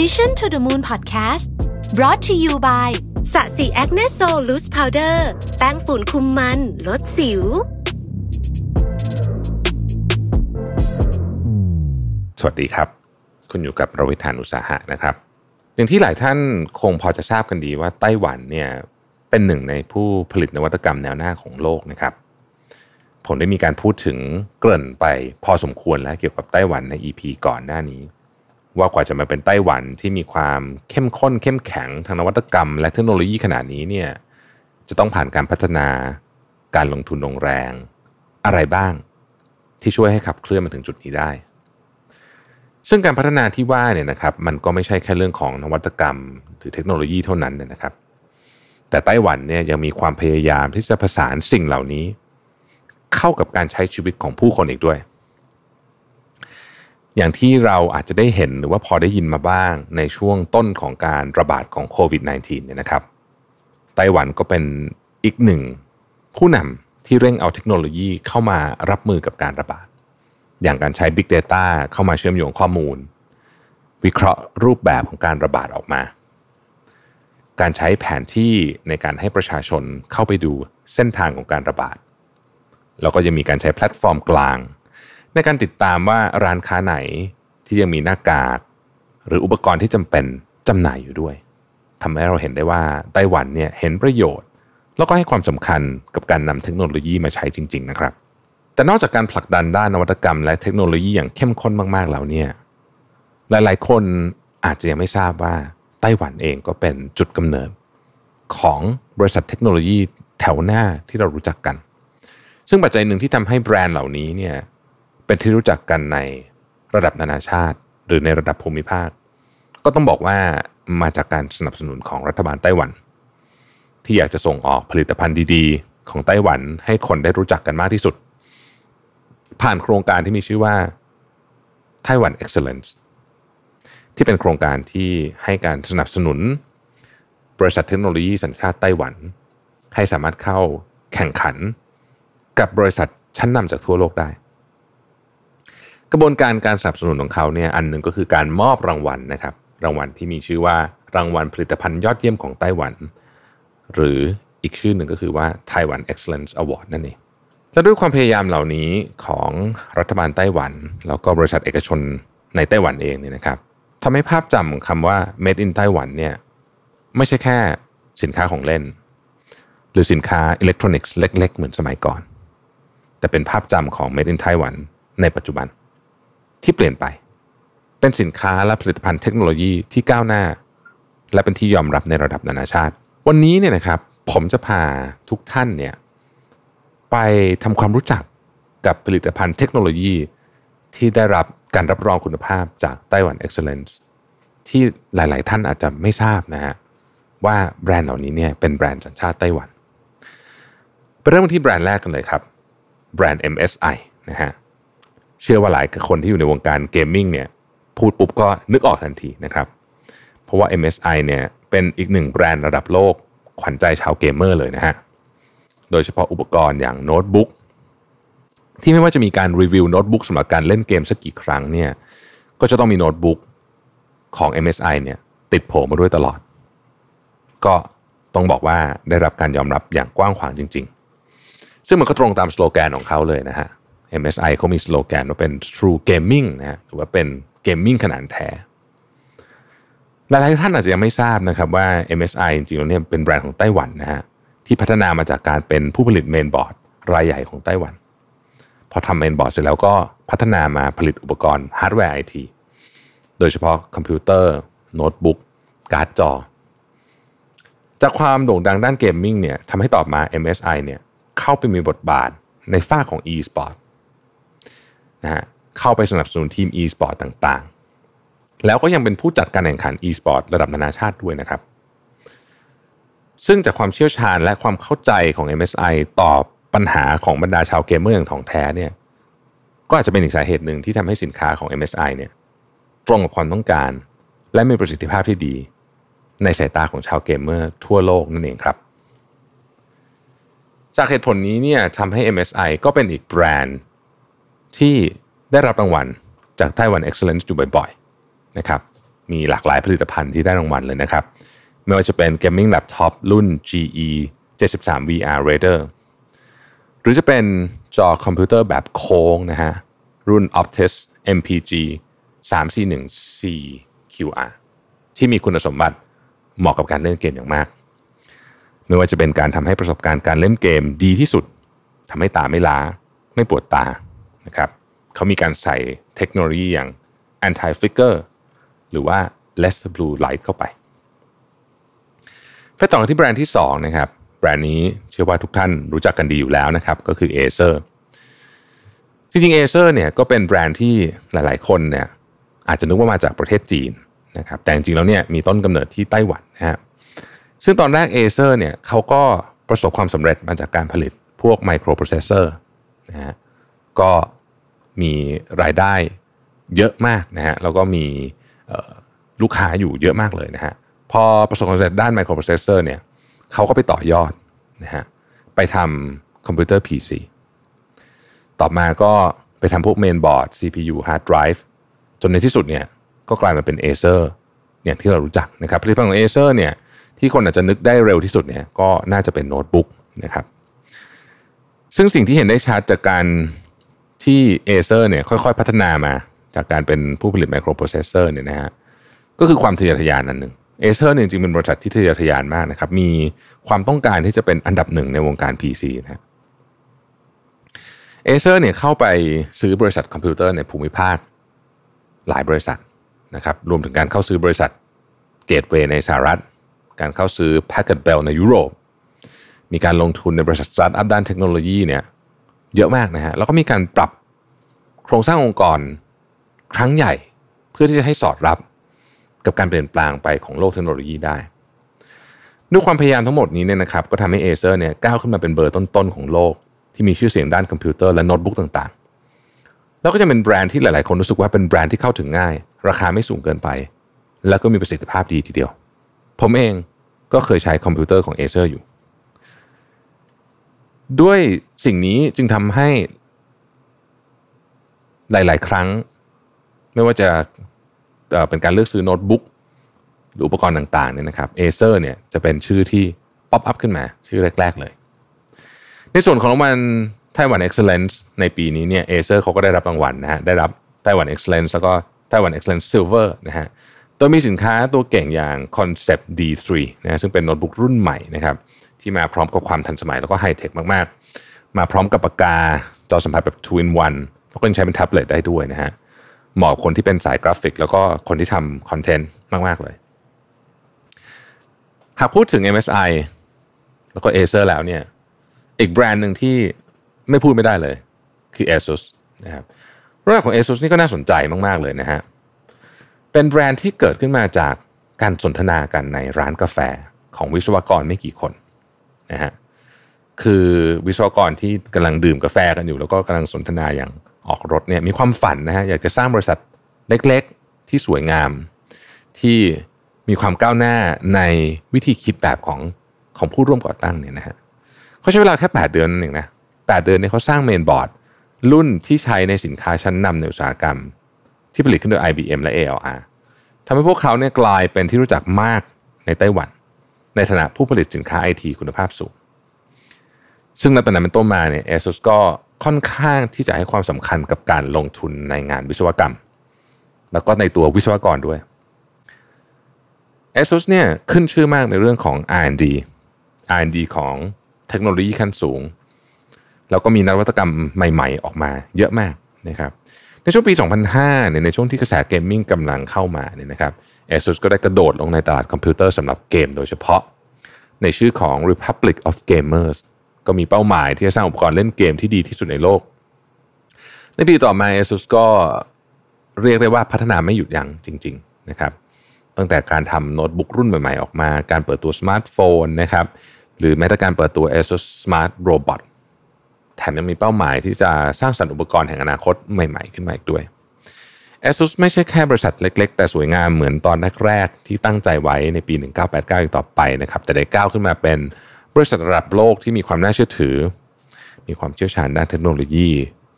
Mission to the Moon Podcast brought to you by Sasi Acne Sol Loose Powder แป้งฝุ่นคุมมัน ลดสิว สวัสดีครับ คุณอยู่กับรวิศ หาญอุตสาหะนะครับ อย่างที่หลายท่านคงพอจะทราบกันดีว่าไต้หวันเนี่ยเป็นหนึ่งในผู้ผลิตนวัตกรรมแนวหน้าของโลกนะครับผมได้มีการพูดถึงเกริ่นไปพอสมควรแล้วเกี่ยวกับไต้หวันใน EP ก่อนหน้านี้ ว่ากว่าจะมาเป็นไต้หวันที่มีความเข้มข้น เข้มแข็งทางนวัตกรรม และเทคโนโลยีขนาดนี้เนี่ยจะต้องผ่านการพัฒนาการลงทุนลงแรง อะไรบ้างที่ช่วยให้ขับเคลื่อนมาถึงจุดนี้ได้ ซึ่งการพัฒนาที่ว่าเนี่ยนะครับมันก็ไม่ใช่แค่เรื่องของนวัตกรรม หรือเทคโนโลยีเท่านั้นนนะครับ แต่ไต้หวันเนี่ยยังมีความพยายามที่จะผสานสิ่งเหล่านี้ เข้ากับการใช้ชีวิตของผู้คนอีกด้วย อย่างที่เราอาจจะได้เห็นหรือว่าพอได้ยินมาบ้างในช่วงต้นของการระบาดของโควิด -19 เนี่ยนะครับ ไต้หวันก็เป็นอีกหนึ่งผู้นำที่เร่งเอาเทคโนโลยีเข้ามารับมือกับการระบาด อย่างการใช้ Big Data เข้ามาเชื่อมโยงข้อมูล วิเคราะห์รูปแบบของการระบาดออกมา การใช้แผนที่ในการให้ประชาชนเข้าไปดูเส้นทางของการระบาด แล้วก็ยังมีการใช้แพลตฟอร์มกลาง ในการติดตามว่าร้านค้าไหนที่ยังมีหน้ากาก หรืออุปกรณ์ที่จำเป็นจำหน่ายอยู่ด้วยทำให้เราเห็นได้ว่าไต้หวันเนี่ยเห็นประโยชน์ แล้วก็ให้ความสำคัญกับการนำเทคโนโลยีมาใช้จริง ๆ นะครับ แต่นอกจากการผลักดันด้านนวัตกรรม และเทคโนโลยีอย่างเข้มข้นมากๆแล้วเนี่ยหลายๆ คนอาจจะยังไม่ทราบว่าไต้หวันเองก็เป็นจุดกำเนิดของบริษัทเทคโนโลยีแถวหน้าที่เรารู้จักกัน ซึ่งปัจจัยหนึ่งที่ทำให้แบรนด์เหล่านี้เนี่ย เป็นที่รู้จักกันในระดับนานาชาติ หรือในระดับภูมิภาค ก็ต้องบอกว่ามาจากการสนับสนุนของรัฐบาลไต้หวัน ที่อยากจะส่งออกผลิตภัณฑ์ดีๆ ของไต้หวันให้คนได้รู้จักกันมากที่สุด ผ่านโครงการที่มีชื่อว่าไต้หวัน Excellence ที่เป็นโครงการที่ให้การสนับสนุน บริษัทเทคโนโลยีสัญชาติไต้หวัน ให้สามารถเข้าแข่งขันกับบริษัทชั้นนำจากทั่วโลกได้ กระบวนการการสนับสนุนของเขาเนี่ยอันหนึ่งก็คือการมอบรางวัลนะครับ รางวัลที่มีชื่อว่ารางวัลผลิตภัณฑ์ยอดเยี่ยมของไต้หวัน หรืออีกชื่อหนึ่งก็คือว่า Taiwan Excellence Award นั่นเองและด้วยความพยายามเหล่านี้ของรัฐบาลไต้หวัน แล้วก็บริษัทเอกชนในไต้หวันเองเนี่ยนะครับทำให้ภาพจำของคำว่า made in Taiwan เนี่ยไม่ใช่แค่สินค้าของเล่น หรือสินค้าอิเล็กทรอนิกส์เล็ก ๆ เหมือนสมัยก่อน แต่เป็นภาพจำของ made in Taiwan ในปัจจุบัน ที่เปลี่ยนไป เป็นสินค้าและผลิตภัณฑ์เทคโนโลยีที่ก้าวหน้า และเป็นที่ยอมรับในระดับนานาชาติ วันนี้เนี่ยนะครับ ผมจะพาทุกท่านเนี่ยไปทำความรู้จักกับผลิตภัณฑ์เทคโนโลยีที่ได้รับการรับรองคุณภาพจากไต้หวัน Excellence ที่หลาย ๆ ท่านอาจจะไม่ทราบนะฮะว่าแบรนด์เหล่านี้เนี่ยเป็นแบรนด์สัญชาติไต้หวันไปเริ่มที่แบรนด์แรกกันเลยครับ แบรนด์ MSI นะฮะ เชื่อว่าหลายคนที่อยู่ในวงการ gaming เนี่ยพูดปุ๊บก็นึกออกทันทีนะครับ เพราะว่า MSI เนี่ยเป็นอีกหนึ่งแบรนด์ระดับโลกขวัญใจชาวเกมเมอร์เลยนะฮะ โดยเฉพาะอุปกรณ์อย่างโน้ตบุ๊กที่ไม่ว่าจะมีการรีวิวโน้ตบุ๊กสำหรับการเล่นเกมสักกี่ครั้งเนี่ยก็จะต้องมีโน้ตบุ๊กของ MSI เนี่ยติดโผล่มาด้วยตลอด ก็ต้องบอกว่าได้รับการยอมรับอย่างกว้างขวางจริง ๆ ซึ่งมันก็ตรงตามสโลแกนของเขาเลยนะฮะ MSI เขามีสโลแกนว่าเป็น True Gaming นะฮะหรือว่าเป็นgaming ขนานแท้ หลายๆท่านอาจจะยังไม่ทราบนะครับว่า MSI จริงๆแล้วเนี่ยเป็นแบรนด์ของไต้หวันนะฮะที่พัฒนามาจากการเป็นผู้ผลิตเมนบอร์ดรายใหญ่ของไต้หวัน พอทำเมนบอร์ดเสร็จแล้วก็พัฒนามาผลิตอุปกรณ์ฮาร์ดแวร์ไอทีโดยเฉพาะคอมพิวเตอร์ โน้ตบุ๊กการ์ดจอ จากความโด่งดังด้าน gaming เนี่ยทำให้ต่อมา MSI เนี่ยเข้าไปมีบทบาทในฝั่งของ e-sport นะฮะเข้าไปสนับสนุนทีม e-sport ต่างๆ แล้วก็ยังเป็นผู้จัดการแข่งขัน e-sport ระดับนานาชาติด้วยนะครับ ซึ่งจากความเชี่ยวชาญและความเข้าใจของ MSI ต่อปัญหาของบรรดาชาวเกมเมอร์อย่างถ่องแท้เนี่ยก็อาจจะเป็นอีกสาเหตุหนึ่งที่ทำให้สินค้าของ MSI เนี่ยตรงกับความต้องการ และมีประสิทธิภาพที่ดี ในสายตาของชาวเกมเมอร์ทั่วโลกนั่นเองครับ จากเหตุผลนี้เนี่ยทำให้ MSI ก็เป็นอีกแบรนด์ ที่ได้รับรางวัลจากไต้หวัน Excellence อยู่บ่อยๆนะครับมีหลากหลายผลิตภัณฑ์ที่ได้รางวัลเลยนะครับ ไม่ว่าจะเป็น Gaming Laptop รุ่น GE 73 VR Raider หรือจะเป็นจอคอมพิวเตอร์แบบโค้งนะฮะรุ่น Optis MPG 341 CQR ที่มีคุณสมบัติเหมาะกับการเล่นเกมอย่างมาก ไม่ว่าจะเป็นการทำให้ประสบการณ์การเล่นเกมดีที่สุดทำให้ตาไม่ล้า ไม่ปวดตา นะครับเขามีการใส่เทคโนโลยีอย่าง anti flicker หรือว่า less blue light เข้าไปไปต่อที่แบรนด์ที่2นะครับแบรนด์นี้เชื่อว่าทุกท่านรู้จักกันดีอยู่แล้วนะครับ ก็คือ Acer จริงๆ Acer เนี่ยก็เป็นแบรนด์ที่หลายๆ คนเนี่ยอาจจะนึกว่ามาจากประเทศจีนนะครับแต่จริงๆแล้วเนี่ยมีต้นกำเนิดที่ไต้หวันนะฮะซึ่งตอนแรก Acer เนี่ยเขาก็ประสบความสำเร็จมาจากการผลิตพวกไมโครโปรเซสเซอร์นะฮะก็ มีรายได้เยอะมากนะฮะแล้วก็มีลูกค้าอยู่เยอะมากเลยนะฮะพอประสบความสำเร็จด้านไมโครโปรเซสเซอร์เนี่ยเขาก็ไปต่อยอดนะฮะไปทำคอมพิวเตอร์ PC ต่อมาก็ไปทำพวกเมนบอร์ด CPU hard drive จนในที่สุดเนี่ยก็กลายมาเป็น Acer อย่างที่เรารู้จักนะครับผลิตภัณฑ์ของ Acer เนี่ยที่คนอาจจะนึกได้เร็วที่สุดเนี่ยก็น่าจะเป็นโน้ตบุ๊กนะครับซึ่งสิ่งที่เห็นได้ชัดจากการ ที่ Acer เนี่ยค่อยๆ พัฒนามาจากการเป็นผู้ผลิตไมโครโปรเซสเซอร์เนี่ยนะฮะก็คือความทะเยอทะยานนั่นหนึ่งเอเซอร์เนี่ยจริงๆเป็นบริษัทที่ทะเยอทะยานมากนะครับ มีความต้องการที่จะเป็นอันดับหนึ่งในวงการ PC นะเอเซอร์เนี่ยเข้าไปซื้อบริษัทคอมพิวเตอร์ในภูมิภาคหลายบริษัทนะครับรวมถึงการเข้าซื้อบริษัท Gateway ในสหรัฐ การเข้าซื้อ Packard Bell ในยุโรป มีการลงทุนในบริษัทสตาร์ทอัพด้านเทคโนโลยีเนี่ย เยอะมากนะฮะแล้วก็มีการปรับโครงสร้างองค์กรครั้งใหญ่ เพื่อที่จะให้สอดรับกับการเปลี่ยนแปลงไปของโลกเทคโนโลยีได้ ด้วยความพยายามทั้งหมดนี้เนี่ยนะครับก็ทำให้เอเซอร์เนี่ยก้าวขึ้นมาเป็นเบอร์ต้นๆของโลก ที่มีชื่อเสียงด้านคอมพิวเตอร์และโน้ตบุ๊กต่างๆ แล้วก็จะเป็นแบรนด์ที่หลายๆ คนรู้สึกว่าเป็นแบรนด์ที่เข้าถึงง่าย ราคาไม่สูงเกินไป แล้วก็มีประสิทธิภาพดีทีเดียว ผมเองก็เคยใช้คอมพิวเตอร์ของเอเซอร์อยู่ ด้วยสิ่งนี้จึงทำให้หลาย ๆ ครั้ง ไม่ว่าจะเป็นการเลือกซื้อโน้ตบุ๊กหรืออุปกรณ์ต่างๆเนี่ยนะครับเอเซอร์เนี่ยจะเป็นชื่อที่ pop up ขึ้นมาชื่อแรก ๆ เลย ในส่วนของรางวัลไต้หวัน Excellence ในปีนี้เนี่ยเอเซอร์เขาก็ได้รับรางวัลนะฮะได้รับไต้หวัน Excellence แล้วก็ไต้หวัน Excellence Silver นะฮะโดยมีสินค้าตัวเก่งอย่าง ConceptD 3 นะซึ่งเป็นโน้ตบุ๊กรุ่นใหม่นะครับ ที่มาพร้อมกับความทันสมัยแล้วก็ไฮเทคมากๆ มาพร้อมกับปากกาจอสัมผัสแบบ2 in 1แล้วก็ยังใช้เป็นแท็บเล็ตได้ด้วยนะฮะเหมาะคนที่เป็นสายกราฟิก แล้วก็คนที่ทำคอนเทนต์มาก ๆ เลย หากพูดถึง MSI แล้วก็ Acer แล้วเนี่ย อีกแบรนด์หนึ่งที่ไม่พูดไม่ได้เลย คือ ASUS นะครับเรื่องของ ASUS นี่ก็น่าสนใจมาก ๆ เลยนะฮะ เป็นแบรนด์ที่เกิดขึ้นมาจากการสนทนากันในร้านกาแฟของวิศวกรไม่กี่คน นะฮะคือวิศวกรที่กำลังดื่มกาแฟกันอยู่ แล้วก็กำลังสนทนาอย่างออกรถเนี่ยมีความฝันนะฮะอยากจะสร้างบริษัทเล็กๆที่สวยงาม ที่มีความก้าวหน้าในวิธีคิดแบบของของผู้ร่วมก่อตั้งเนี่ยนะฮะเขาใช้เวลาแค่ 8 เดือนนั่นเองนะแเดือนเนี่ยเขาสร้างเมนบอร์ด รุ่นที่ใช้ในสินค้าชั้นนำในอุตสาหกรรม ที่ผลิตขึ้นโดย IBM และ ALR ทำให้พวกเขาเนี่ยกลายเป็นที่รู้จักมากในไต้หวัน ในฐานะผู้ผลิตสินค้าไอทีคุณภาพสูง ซึ่งในตอนนั้นเป็นต้นมาเนี่ย ASUS ก็ค่อนข้างที่จะให้ความสำคัญกับการลงทุนในงานวิศวกรรม แล้วก็ในตัววิศวกรด้วย ASUS เนี่ยขึ้นชื่อมากในเรื่องของ R&D R&D ของเทคโนโลยีขั้นสูง แล้วก็มีนวัตกรรมใหม่ ๆ ออกมาเยอะมากนะครับ ในช่วงปี 2005เนี่ยในช่วงที่กระแส gaming กำลังเข้ามาเนี่ยนะครับ ASUS ก็ได้กระโดดลงในตลาดคอมพิวเตอร์สำหรับเกมโดยเฉพาะ ในชื่อของ Republic of Gamers ก็มีเป้าหมายที่จะสร้างอุปกรณ์เล่นเกมที่ดีที่สุดในโลก ในปีต่อมา ASUS ก็เรียกได้ว่าพัฒนาไม่หยุดยั้งจริง ๆ นะครับ ตั้งแต่การทำโน้ตบุ๊กรุ่นใหม่ ๆ ออกมา การเปิดตัวสมาร์ทโฟนนะครับ หรือแม้แต่การเปิดตัว ASUS Smart Robot แถมยังมีเป้าหมายที่จะสร้างสรรค์อุปกรณ์แห่งอนาคตใหม่ ๆ ขึ้นมาอีกด้วย ASUS ไม่ใช่แค่บริษัทเล็ก ๆ แต่สวยงามเหมือนตอนแรกๆที่ตั้งใจไว้ในปี 1989อีกต่อไปนะครับแต่ได้ก้าวขึ้นมาเป็นบริษัทระดับโลกที่มีความน่าเชื่อถือ มีความเชี่ยวชาญด้านเทคโนโลยี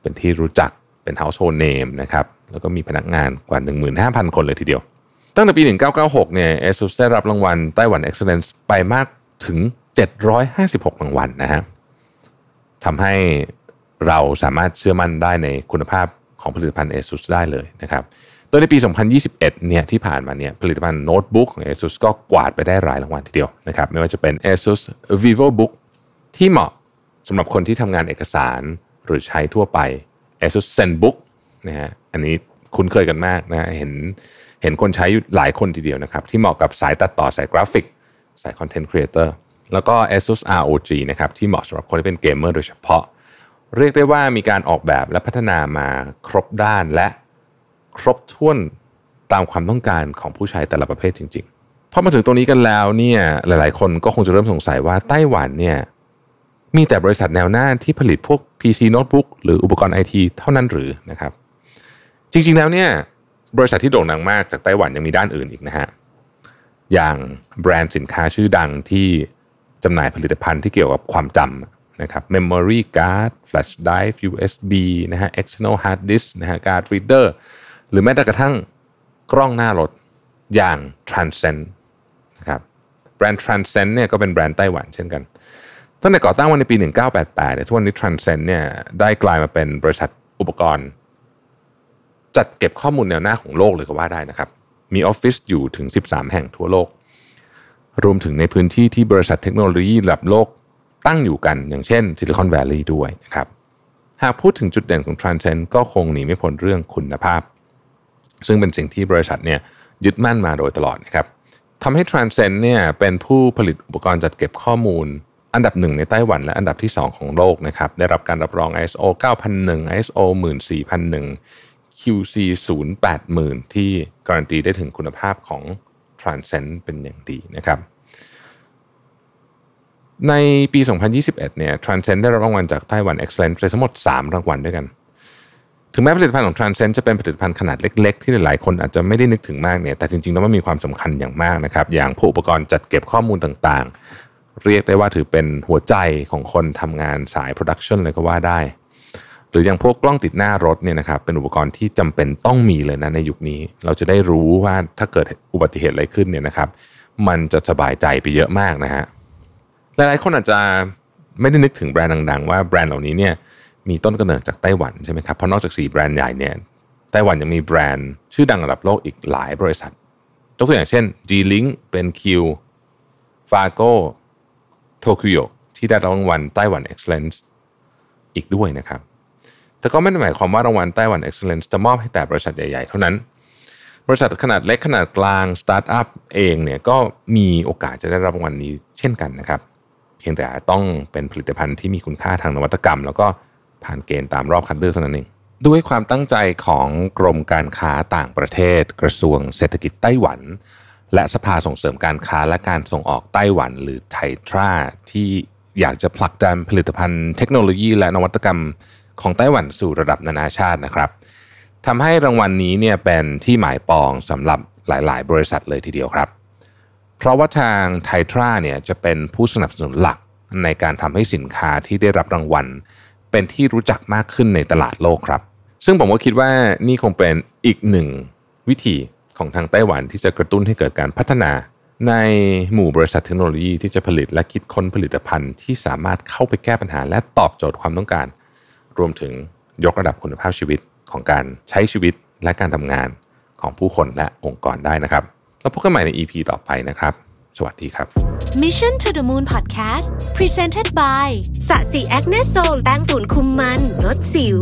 เป็นที่รู้จักเป็น household name นะครับแล้วก็มีพนักงานกว่า 15,000 คนเลยทีเดียว ตั้งแต่ปี 1996 เนี่ย ASUS ได้รับรางวัลไต้หวัน Excellence ไปมากถึง 756 รางวัลนะฮะ ทำให้เราสามารถเชื่อมั่นได้ในคุณภาพของผลิตภัณฑ์ ASUS ได้เลยนะครับโดยในปี 2021 เนี่ยที่ผ่านมาเนี่ยผลิตภัณฑ์โน้ตบุ๊กของ ASUS ก็กวาดไปได้หลายรางวัลทีเดียวนะครับไม่ว่าจะเป็น ASUS VivoBook ที่เหมาะสำหรับคนที่ทำงานเอกสารหรือใช้ทั่วไป ASUS ZenBook นะฮะอันนี้คุ้นเคยกันมากนะเห็นเห็นคนใช้หลายคนทีเดียวนะครับ ที่เหมาะกับสายตัดต่อสายกราฟิก สาย content creator แล้วก็ ASUS ROG นะครับที่เหมาะสำหรับคนที่เป็นเกมเมอร์โดยเฉพาะ เรียกได้ว่ามีการออกแบบและพัฒนามาครบด้านและครบถ้วนตามความต้องการของผู้ใช้แต่ละประเภทจริงๆพอมาถึงตรงนี้กันแล้วเนี่ยหลายๆ คนก็คงจะเริ่มสงสัยว่าไต้หวันเนี่ยมีแต่บริษัทแนวหน้าที่ผลิตพวก PC โน้ตบุ๊กหรืออุปกรณ์ไอทีเท่านั้นหรือนะครับ จริงๆแล้วเนี่ยบริษัทที่โด่งดังมากจากไต้หวันยังมีด้านอื่นอีกนะฮะอย่างแบรนด์สินค้าชื่อดังที่ จำหน่ายผลิตภัณฑ์ที่เกี่ยวกับความจำนะครับ memory card flash drive USB นะฮะ external hard disk นะฮะ card reader หรือแม้แต่กระทั่งกล้องหน้ารถอย่าง Transcend นะครับแบรนด์ Transcend เนี่ยก็เป็นแบรนด์ไต้หวันเช่นกันตั้งแต่ก่อตั้งวันในปี 1988เนี่ยทุกวันนี้ Transcend เนี่ยได้กลายมาเป็นบริษัทอุปกรณ์ จัดเก็บข้อมูลแนวหน้าของโลกเลยก็ว่าได้นะครับ มีออฟฟิศอยู่ถึง 13 แห่งทั่วโลก รวมถึงในพื้นที่ที่บริษัทเทคโนโลยีระดับโลกตั้งอยู่กัน อย่างเช่นซิลิคอนแวลลีย์ด้วยนะครับหากพูดถึงจุดเด่นของ Transcend ก็คงหนีไม่พ้นเรื่องคุณภาพ ซึ่งเป็นสิ่งที่บริษัทเนี่ยยึดมั่นมาโดยตลอดนะครับทำให้ Transcend เนี่ยเป็นผู้ผลิตอุปกรณ์จัดเก็บข้อมูล อันดับหนึ่งในไต้หวันและอันดับที่ 2 ของโลกนะครับได้รับการรับรอง ISO 9001 ISO 14001 QC 08000 ที่การันตีได้ถึงคุณภาพของ Transcend เป็นอย่างดีนะครับ ในปี 2021 เนี่ย Transcend ได้รับรางวัลจากไต้หวัน Excellence ไปทั้งหมด 3 รางวัลด้วยกัน ถึงแม้ผลิตภัณฑ์ของ Transcend จะเป็นผลิตภัณฑ์ขนาดเล็ก ๆ ที่หลายๆคนอาจจะไม่ได้นึกถึงมากเนี่ย แต่จริงๆแล้วมันมีความสำคัญอย่างมากนะครับ อย่างพวกอุปกรณ์จัดเก็บข้อมูลต่างๆ เรียกได้ว่าถือเป็นหัวใจของคนทำงานสาย production เลยก็ว่าได้ หรืออย่างพวกกล้องติดหน้ารถเนี่ยนะครับเป็นอุปกรณ์ที่จำเป็นต้องมีเลยนะในยุคนี้ เราจะได้รู้ว่าถ้าเกิดอุบัติเหตุอะไรขึ้นเนี่ยนะครับ มันจะสบายใจไปเยอะมากนะฮะหลายๆคนอาจจะไม่ได้นึกถึงแบรนด์ดัง ๆ ว่าแบรนด์เหล่านี้เนี่ยมีต้นกำเนิดจากไต้หวันใช่ไหมครับเพราะนอกจาก4แบรนด์ใหญ่เนี่ยไต้หวันยังมีแบรนด์ชื่อดังระดับโลกอีกหลายบริษัทยกตัวอย่างเช่น D-Link BenQ f a g o Tokyo ที่ได้รางวัลไต้หวัน Excellence อีกด้วยนะครับ แต่ก็ไม่ได้หมายความว่ารางวัลไต้หวัน Excellence จะมอบให้แต่บริษัทใหญ่ ๆ เท่านั้น บริษัทขนาดเล็กขนาดกลางสตาร์ทอัพเองเนี่ยก็มีโอกาสจะได้รับรางวัลนี้เช่นกันนะครับ เพียงแต่ต้องเป็นผลิตภัณฑ์ที่มีคุณค่าทางนวัตกรรม แล้วก็ผ่านเกณฑ์ตามรอบคัดเลือกเท่านั้นเองด้วยความตั้งใจของกรมการค้าต่างประเทศ กระทรวงเศรษฐกิจไต้หวัน และสภาส่งเสริมการค้าและการส่งออกไต้หวัน หรือไททราที่อยากจะผลักดันผลิตภัณฑ์เทคโนโลยีและนวัตกรรม ของไต้หวันสู่ระดับนานาชาตินะครับทำให้รางวัลนนี้เนี่ยเป็นที่หมายปองสำหรับหลาย ๆ บริษัทเลยทีเดียวครับ เพราะว่าทางไททราเนี่ยจะเป็นผู้สนับสนุนหลักในการทำให้สินค้าที่ได้รับรางวัล เป็นที่รู้จักมากขึ้นในตลาดโลกครับ ซึ่งผมก็คิดว่านี่คงเป็นอีกหนึ่งวิธีของทางไต้หวันที่จะกระตุ้นให้เกิดการพัฒนาในหมู่บริษัทเทคโนโลยีที่จะผลิตและคิดค้นผลิตภัณฑ์ที่สามารถเข้าไปแก้ปัญหาและตอบโจทย์ความต้องการ รวมถึงยกระดับคุณภาพชีวิตของการใช้ชีวิตและการทำงานของผู้คนและองค์กรได้นะครับ แล้วพบกันใหม่ใน EP ต่อไปนะครับ สวัสดีครับ Mission to the Moon Podcast Presented by สะสีแอคเนโซลแป้งฝุ่นคุมมันลดสิว